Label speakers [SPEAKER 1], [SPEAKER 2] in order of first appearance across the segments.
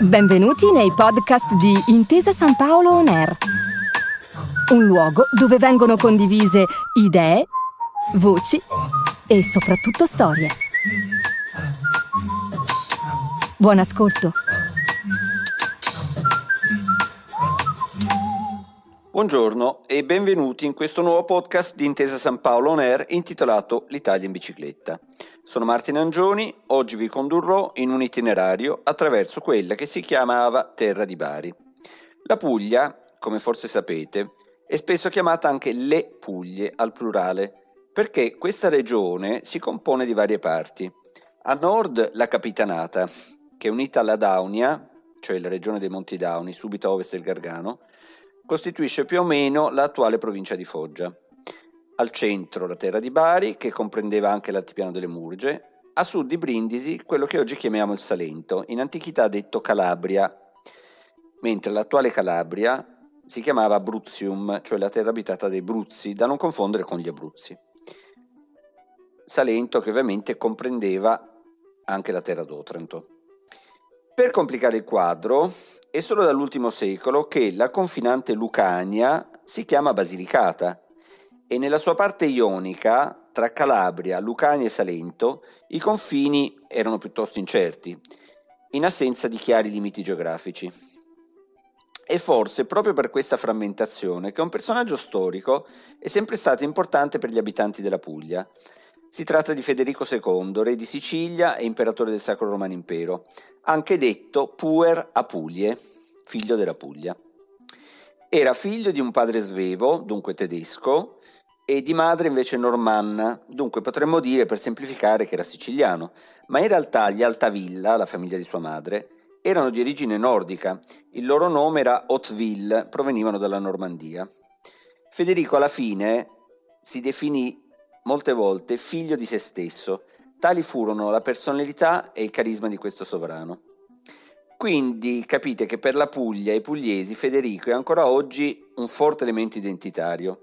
[SPEAKER 1] Benvenuti nei podcast di Intesa San Paolo On Air, un luogo dove vengono condivise idee, voci e soprattutto storie. Buon ascolto.
[SPEAKER 2] Buongiorno e benvenuti in questo nuovo podcast di Intesa San Paolo On Air intitolato L'Italia in bicicletta. Sono Martino Angioni, oggi vi condurrò in un itinerario attraverso quella che si chiamava Terra di Bari. La Puglia, come forse sapete, è spesso chiamata anche Le Puglie al plurale, perché questa regione si compone di varie parti. A nord la Capitanata, che è unita alla Daunia, cioè la regione dei Monti Dauni, subito a ovest del Gargano, costituisce più o meno l'attuale provincia di Foggia. Al centro la terra di Bari, che comprendeva anche l'altipiano delle Murge, a sud di Brindisi quello che oggi chiamiamo il Salento, in antichità detto Calabria, mentre l'attuale Calabria si chiamava Abruzium, cioè la terra abitata dei Bruzzi, da non confondere con gli Abruzzi. Salento che ovviamente comprendeva anche la terra d'Otrento. Per complicare il quadro, è solo dall'ultimo secolo che la confinante Lucania si chiama Basilicata e nella sua parte ionica, tra Calabria, Lucania e Salento, i confini erano piuttosto incerti, in assenza di chiari limiti geografici. E forse proprio per questa frammentazione che un personaggio storico è sempre stato importante per gli abitanti della Puglia. Si tratta di Federico II, re di Sicilia e imperatore del Sacro Romano Impero, anche detto Puer Apulie, figlio della Puglia. Era figlio di un padre svevo, dunque tedesco, e di madre invece normanna, dunque potremmo dire per semplificare che era siciliano, ma in realtà gli Altavilla, la famiglia di sua madre, erano di origine nordica, il loro nome era Hauteville, provenivano dalla Normandia. Federico alla fine si definì molte volte figlio di se stesso, Tali furono la personalità e il carisma di questo sovrano. Quindi capite che per la Puglia e i pugliesi Federico è ancora oggi un forte elemento identitario.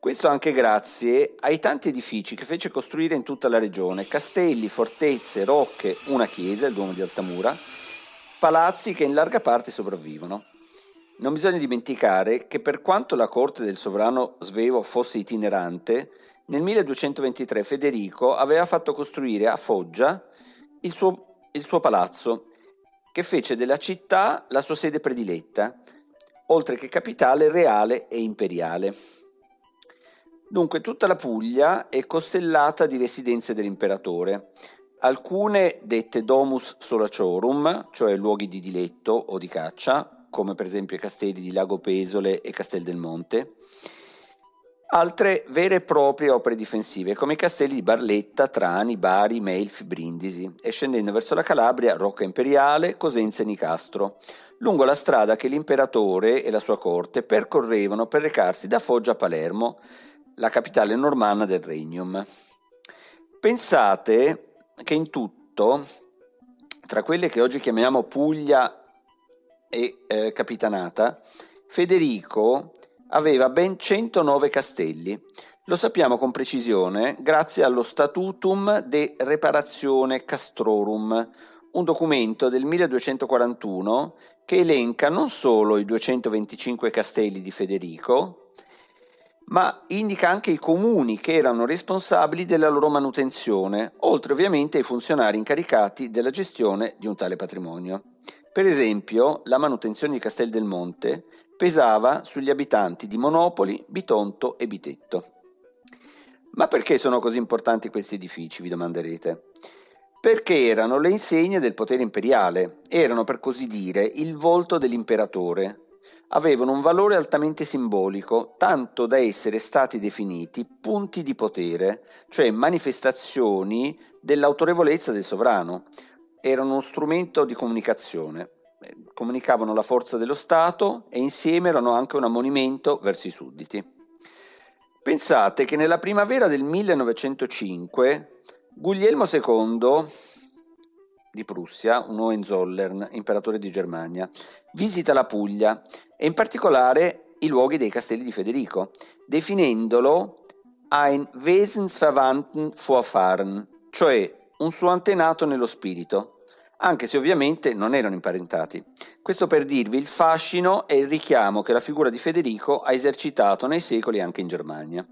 [SPEAKER 2] Questo anche grazie ai tanti edifici che fece costruire in tutta la regione, castelli, fortezze, rocche, una chiesa, il Duomo di Altamura, palazzi che in larga parte sopravvivono. Non bisogna dimenticare che per quanto la corte del sovrano svevo fosse itinerante, nel 1223 Federico aveva fatto costruire a Foggia il suo, il suo palazzo, che fece della città la sua sede prediletta, oltre che capitale reale e imperiale. Dunque tutta la Puglia è costellata di residenze dell'imperatore, alcune dette domus solaciorum, cioè luoghi di diletto o di caccia, come per esempio i castelli di Lago Pesole e Castel del Monte, altre vere e proprie opere difensive come i castelli di Barletta, Trani, Bari, Melfi, Brindisi e scendendo verso la Calabria, Rocca Imperiale, Cosenza e Nicastro, lungo la strada che l'imperatore e la sua corte percorrevano per recarsi da Foggia a Palermo, la capitale normanna del Regnum. Pensate che in tutto, tra quelle che oggi chiamiamo Puglia e eh, Capitanata, Federico aveva ben 109 castelli. Lo sappiamo con precisione grazie allo Statutum de Reparatione Castrorum, un documento del 1241 che elenca non solo i 225 castelli di Federico, ma indica anche i comuni che erano responsabili della loro manutenzione, oltre ovviamente ai funzionari incaricati della gestione di un tale patrimonio. Per esempio, la manutenzione di Castel del Monte pesava sugli abitanti di Monopoli, Bitonto e Bitetto. Ma perché sono così importanti questi edifici, vi domanderete? Perché erano le insegne del potere imperiale, erano per così dire il volto dell'imperatore. Avevano un valore altamente simbolico, tanto da essere stati definiti punti di potere, cioè manifestazioni dell'autorevolezza del sovrano. Erano uno strumento di comunicazione comunicavano la forza dello Stato e insieme erano anche un ammonimento verso i sudditi. Pensate che nella primavera del 1905 Guglielmo II di Prussia, un Hohenzollern, imperatore di Germania, visita la Puglia e in particolare i luoghi dei castelli di Federico, definendolo ein Wesensverwandten Vorfahren, cioè un suo antenato nello spirito, anche se ovviamente non erano imparentati. Questo per dirvi il fascino e il richiamo che la figura di Federico ha esercitato nei secoli anche in Germania.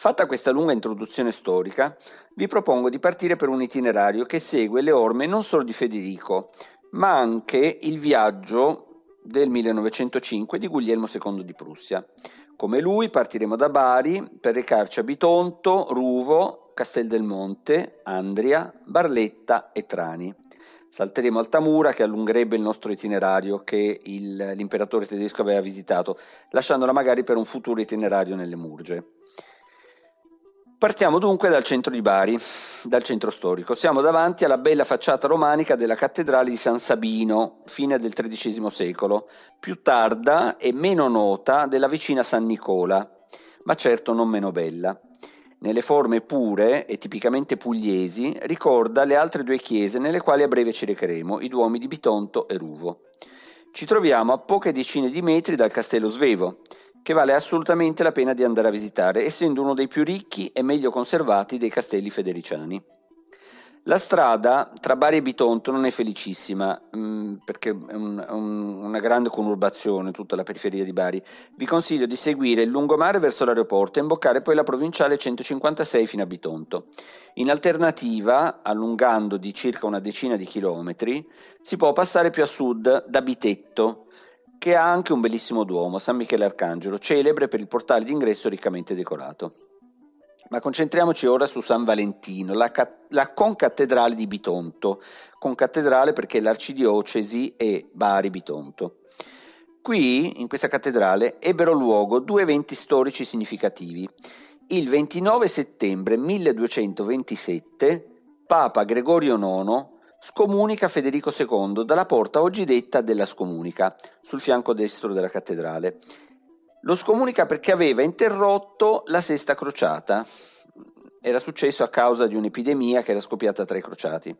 [SPEAKER 2] Fatta questa lunga introduzione storica, vi propongo di partire per un itinerario che segue le orme non solo di Federico, ma anche il viaggio del 1905 di Guglielmo II di Prussia. Come lui partiremo da Bari per recarci a Bitonto, Ruvo, Castel del Monte, Andria, Barletta e Trani. Salteremo Altamura che allungherebbe il nostro itinerario che il, l'imperatore tedesco aveva visitato, lasciandola magari per un futuro itinerario nelle Murge. Partiamo dunque dal centro di Bari, dal centro storico. Siamo davanti alla bella facciata romanica della cattedrale di San Sabino, fine del XIII secolo, più tarda e meno nota della vicina San Nicola, ma certo non meno bella. Nelle forme pure e tipicamente pugliesi ricorda le altre due chiese nelle quali a breve ci recheremo, i duomi di Bitonto e Ruvo. Ci troviamo a poche decine di metri dal castello Svevo, che vale assolutamente la pena di andare a visitare, essendo uno dei più ricchi e meglio conservati dei castelli federiciani. La strada tra Bari e Bitonto non è felicissima, mh, mm, perché è un, un, una grande conurbazione tutta la periferia di Bari. Vi consiglio di seguire il lungomare verso l'aeroporto e imboccare poi la provinciale 156 fino a Bitonto. In alternativa, allungando di circa una decina di chilometri, si può passare più a sud da Bitetto, che ha anche un bellissimo duomo, San Michele Arcangelo, celebre per il portale d'ingresso riccamente decorato. Ma concentriamoci ora su San Valentino, la, ca- la concattedrale di Bitonto, concattedrale perché l'arcidiocesi è Bari-Bitonto. Qui, in questa cattedrale, ebbero luogo due eventi storici significativi. Il 29 settembre 1227, Papa Gregorio IX scomunica Federico II dalla porta oggi detta della scomunica, sul fianco destro della cattedrale. Lo scomunica perché aveva interrotto la sesta crociata. Era successo a causa di un'epidemia che era scoppiata tra i crociati.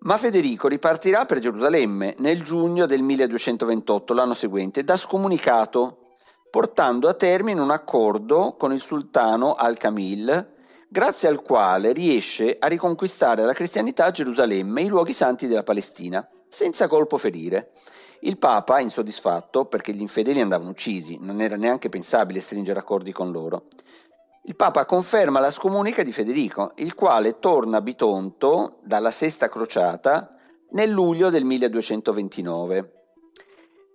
[SPEAKER 2] Ma Federico ripartirà per Gerusalemme nel giugno del 1228, l'anno seguente, da scomunicato, portando a termine un accordo con il sultano Al-Kamil grazie al quale riesce a riconquistare la cristianità a Gerusalemme e i luoghi santi della Palestina, senza colpo ferire. Il Papa, insoddisfatto, perché gli infedeli andavano uccisi, non era neanche pensabile stringere accordi con loro. Il Papa conferma la scomunica di Federico, il quale torna a Bitonto dalla Sesta Crociata nel luglio del 1229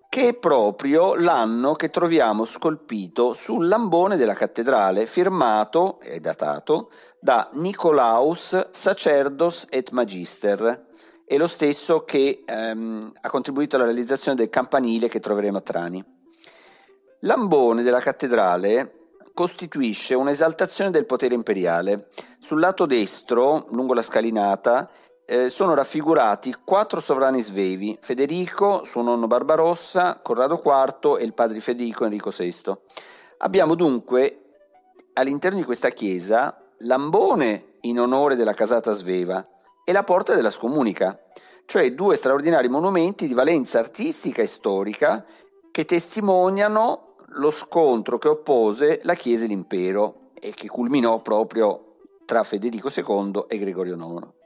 [SPEAKER 2] che è proprio l'anno che troviamo scolpito sul lambone della cattedrale, firmato e datato da Nicolaus Sacerdos et Magister, è lo stesso che ehm, ha contribuito alla realizzazione del campanile che troveremo a Trani. L'ambone della cattedrale costituisce un'esaltazione del potere imperiale. Sul lato destro, lungo la scalinata, eh, sono raffigurati quattro sovrani svevi, Federico, suo nonno Barbarossa, Corrado IV e il padre Federico Enrico VI. Abbiamo dunque all'interno di questa chiesa l'ambone in onore della casata sveva e la porta della scomunica, cioè due straordinari monumenti di valenza artistica e storica che testimoniano lo scontro che oppose la Chiesa e l'impero e che culminò proprio tra Federico II e Gregorio IX.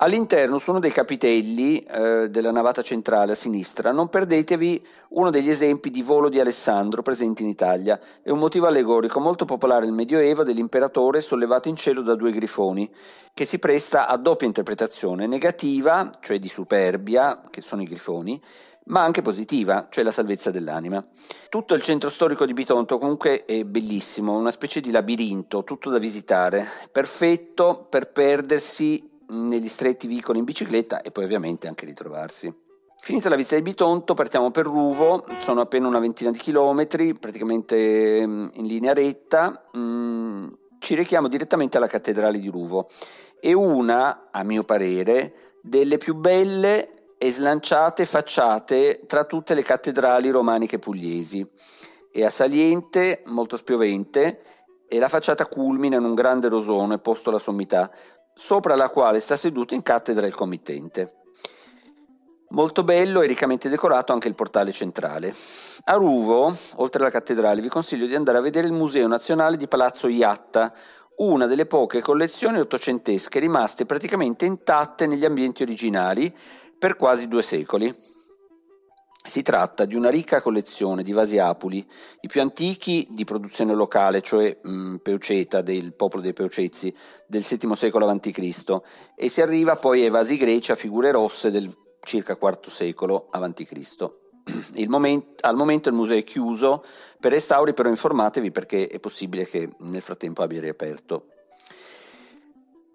[SPEAKER 2] All'interno, su uno dei capitelli eh, della navata centrale a sinistra, non perdetevi uno degli esempi di volo di Alessandro presenti in Italia. È un motivo allegorico molto popolare nel Medioevo dell'imperatore sollevato in cielo da due grifoni, che si presta a doppia interpretazione, negativa, cioè di superbia, che sono i grifoni, ma anche positiva, cioè la salvezza dell'anima. Tutto il centro storico di Bitonto comunque è bellissimo, una specie di labirinto, tutto da visitare, perfetto per perdersi negli stretti vicoli in bicicletta e poi ovviamente anche ritrovarsi. Finita la visita di Bitonto, partiamo per Ruvo, sono appena una ventina di chilometri, praticamente mm, in linea retta, mm, ci rechiamo direttamente alla cattedrale di Ruvo. È una, a mio parere, delle più belle e slanciate facciate tra tutte le cattedrali romaniche pugliesi. È a saliente, molto spiovente, e la facciata culmina in un grande rosone posto alla sommità, sopra la quale sta seduto in cattedra il committente. Molto bello e riccamente decorato anche il portale centrale. A Ruvo, oltre alla cattedrale, vi consiglio di andare a vedere il Museo Nazionale di Palazzo Iatta, una delle poche collezioni ottocentesche rimaste praticamente intatte negli ambienti originali per quasi due secoli. Si tratta di una ricca collezione di vasi apuli, i più antichi di produzione locale, cioè mh, Peuceta, del popolo dei Peucezzi, del VII secolo a.C., e si arriva poi ai vasi greci a figure rosse del circa IV secolo a.C. Moment, al momento il museo è chiuso per restauri, però informatevi perché è possibile che nel frattempo abbia riaperto.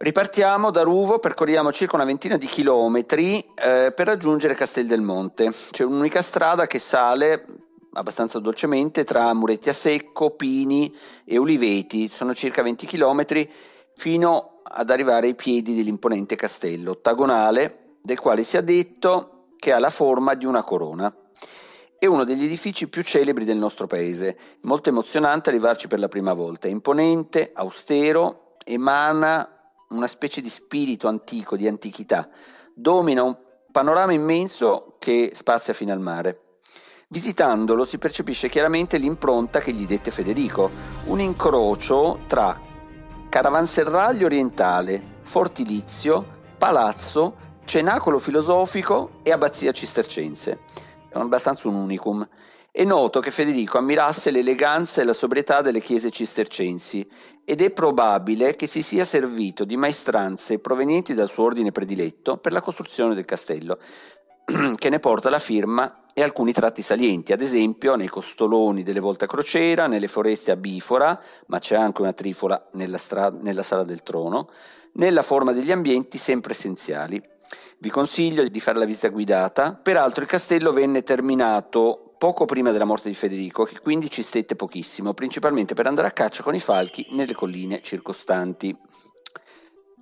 [SPEAKER 2] Ripartiamo da Ruvo, percorriamo circa una ventina di chilometri eh, per raggiungere Castel del Monte. C'è un'unica strada che sale abbastanza dolcemente tra muretti a secco, pini e uliveti, sono circa 20 chilometri fino ad arrivare ai piedi dell'imponente castello, ottagonale, del quale si è detto che ha la forma di una corona. È uno degli edifici più celebri del nostro paese, molto emozionante arrivarci per la prima volta, è imponente, austero, emana una specie di spirito antico, di antichità, domina un panorama immenso che spazia fino al mare. Visitandolo si percepisce chiaramente l'impronta che gli dette Federico, un incrocio tra caravanserraglio orientale, fortilizio, palazzo, cenacolo filosofico e abbazia cistercense. È abbastanza un unicum. È noto che Federico ammirasse l'eleganza e la sobrietà delle chiese cistercensi ed è probabile che si sia servito di maestranze provenienti dal suo ordine prediletto per la costruzione del castello, che ne porta la firma e alcuni tratti salienti, ad esempio nei costoloni delle volte a crociera, nelle foreste a bifora, ma c'è anche una trifola nella, stra- nella sala del trono, nella forma degli ambienti sempre essenziali. Vi consiglio di fare la visita guidata, peraltro il castello venne terminato poco prima della morte di Federico, che quindi ci stette pochissimo, principalmente per andare a caccia con i falchi nelle colline circostanti.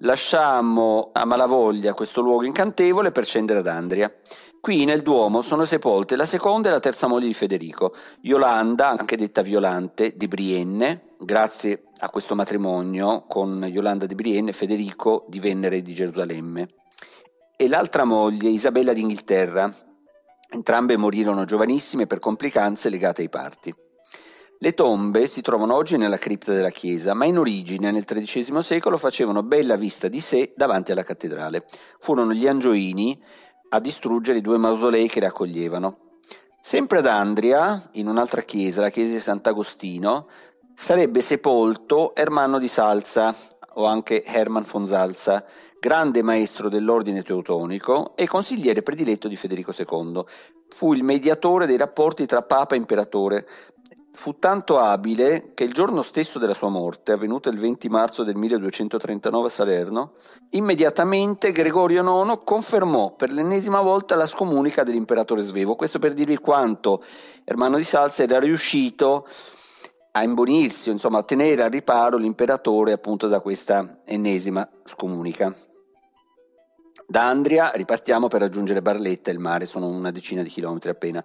[SPEAKER 2] Lasciamo a Malavoglia questo luogo incantevole per scendere ad Andria. Qui nel Duomo sono sepolte la seconda e la terza moglie di Federico, Yolanda, anche detta Violante, di Brienne. Grazie a questo matrimonio con Yolanda di Brienne, Federico divenne re di Gerusalemme. E l'altra moglie, Isabella d'Inghilterra, Entrambe morirono giovanissime per complicanze legate ai parti. Le tombe si trovano oggi nella cripta della chiesa, ma in origine nel XIII secolo facevano bella vista di sé davanti alla cattedrale. Furono gli Angioini a distruggere i due mausolei che le accoglievano. Sempre ad Andria, in un'altra chiesa, la chiesa di Sant'Agostino, sarebbe sepolto Ermanno di Salza, o anche Hermann von Salza, grande maestro dell'ordine teutonico e consigliere prediletto di Federico II. Fu il mediatore dei rapporti tra Papa e Imperatore. Fu tanto abile che il giorno stesso della sua morte, avvenuta il 20 marzo del 1239 a Salerno, immediatamente Gregorio IX confermò per l'ennesima volta la scomunica dell'imperatore svevo. Questo per dirvi quanto Ermanno di Salza era riuscito a imbonirsi, insomma a tenere al riparo l'imperatore appunto da questa ennesima scomunica. Da Andria ripartiamo per raggiungere Barletta, il mare sono una decina di chilometri appena.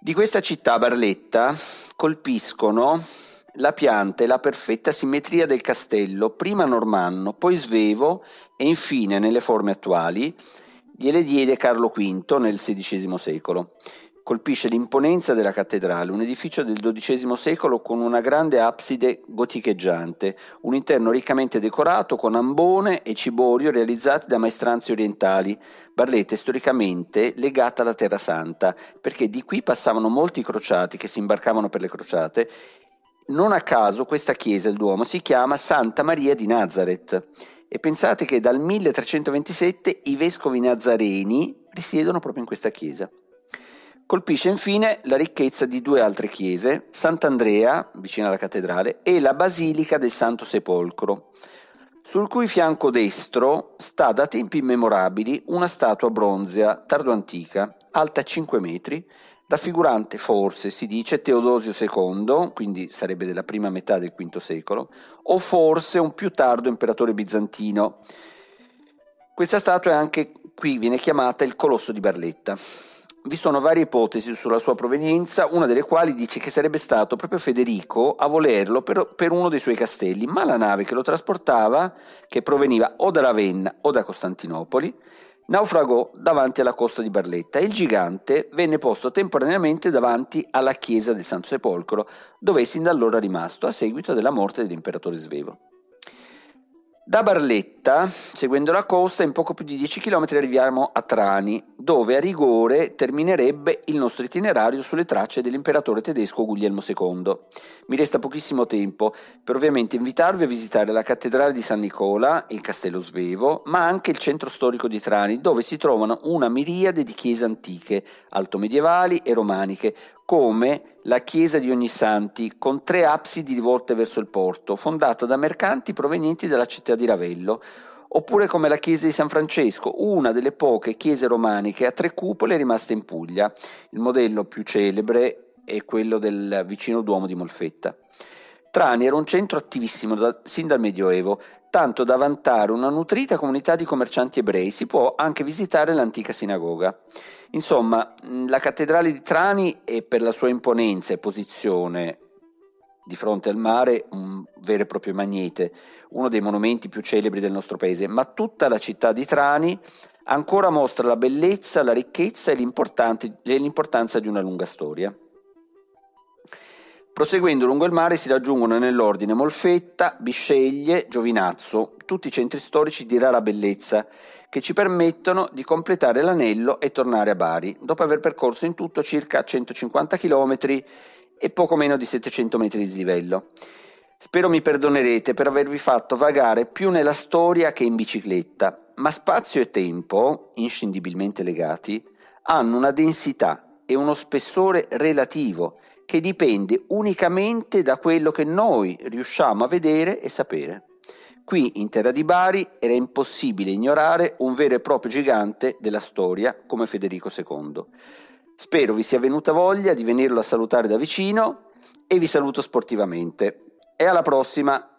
[SPEAKER 2] Di questa città Barletta colpiscono la pianta e la perfetta simmetria del castello, prima normanno, poi svevo e infine nelle forme attuali, gliele diede Carlo V nel XVI secolo colpisce l'imponenza della cattedrale, un edificio del XII secolo con una grande abside goticheggiante, un interno riccamente decorato con ambone e ciborio realizzati da maestranze orientali. Barletta è storicamente legata alla Terra Santa, perché di qui passavano molti crociati che si imbarcavano per le crociate. Non a caso questa chiesa, il Duomo, si chiama Santa Maria di Nazareth. E pensate che dal 1327 i vescovi nazareni risiedono proprio in questa chiesa. Colpisce infine la ricchezza di due altre chiese, Sant'Andrea, vicino alla cattedrale, e la Basilica del Santo Sepolcro, sul cui fianco destro sta da tempi immemorabili una statua bronzea tardoantica, alta 5 metri, raffigurante forse, si dice, Teodosio II, quindi sarebbe della prima metà del V secolo, o forse un più tardo imperatore bizantino. Questa statua è anche qui viene chiamata il Colosso di Barletta. Vi sono varie ipotesi sulla sua provenienza, una delle quali dice che sarebbe stato proprio Federico a volerlo per, per, uno dei suoi castelli, ma la nave che lo trasportava, che proveniva o da Ravenna o da Costantinopoli, naufragò davanti alla costa di Barletta e il gigante venne posto temporaneamente davanti alla chiesa del Santo Sepolcro, dove è sin da allora rimasto a seguito della morte dell'imperatore Svevo. Da Barletta, seguendo la costa, in poco più di 10 km arriviamo a Trani, dove a rigore terminerebbe il nostro itinerario sulle tracce dell'imperatore tedesco Guglielmo II. Mi resta pochissimo tempo per ovviamente invitarvi a visitare la cattedrale di San Nicola, il castello Svevo, ma anche il centro storico di Trani, dove si trovano una miriade di chiese antiche, altomedievali e romaniche, come la chiesa di Ognissanti, con tre absidi rivolte verso il porto, fondata da mercanti provenienti dalla città di Ravello, oppure come la chiesa di San Francesco, una delle poche chiese romaniche a tre cupole rimaste in Puglia. Il modello più celebre è quello del vicino Duomo di Molfetta. Trani era un centro attivissimo da, sin dal Medioevo, tanto da vantare una nutrita comunità di commercianti ebrei. Si può anche visitare l'antica sinagoga. Insomma, la cattedrale di Trani è per la sua imponenza e posizione di fronte al mare un vero e proprio magnete, uno dei monumenti più celebri del nostro paese, ma tutta la città di Trani ancora mostra la bellezza, la ricchezza e l'importanza di una lunga storia. Proseguendo lungo il mare si raggiungono nell'ordine Molfetta, Bisceglie, Giovinazzo, tutti centri storici di rara bellezza che ci permettono di completare l'anello e tornare a Bari, dopo aver percorso in tutto circa 150 km e poco meno di 700 metri di dislivello. Spero mi perdonerete per avervi fatto vagare più nella storia che in bicicletta, ma spazio e tempo, inscindibilmente legati, hanno una densità e uno spessore relativo che dipende unicamente da quello che noi riusciamo a vedere e sapere. Qui in terra di Bari era impossibile ignorare un vero e proprio gigante della storia come Federico II. Spero vi sia venuta voglia di venirlo a salutare da vicino e vi saluto sportivamente. E alla prossima!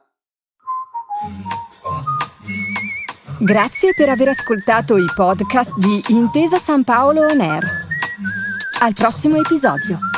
[SPEAKER 1] Grazie per aver ascoltato i podcast di Intesa San Paolo On Air. Al prossimo episodio.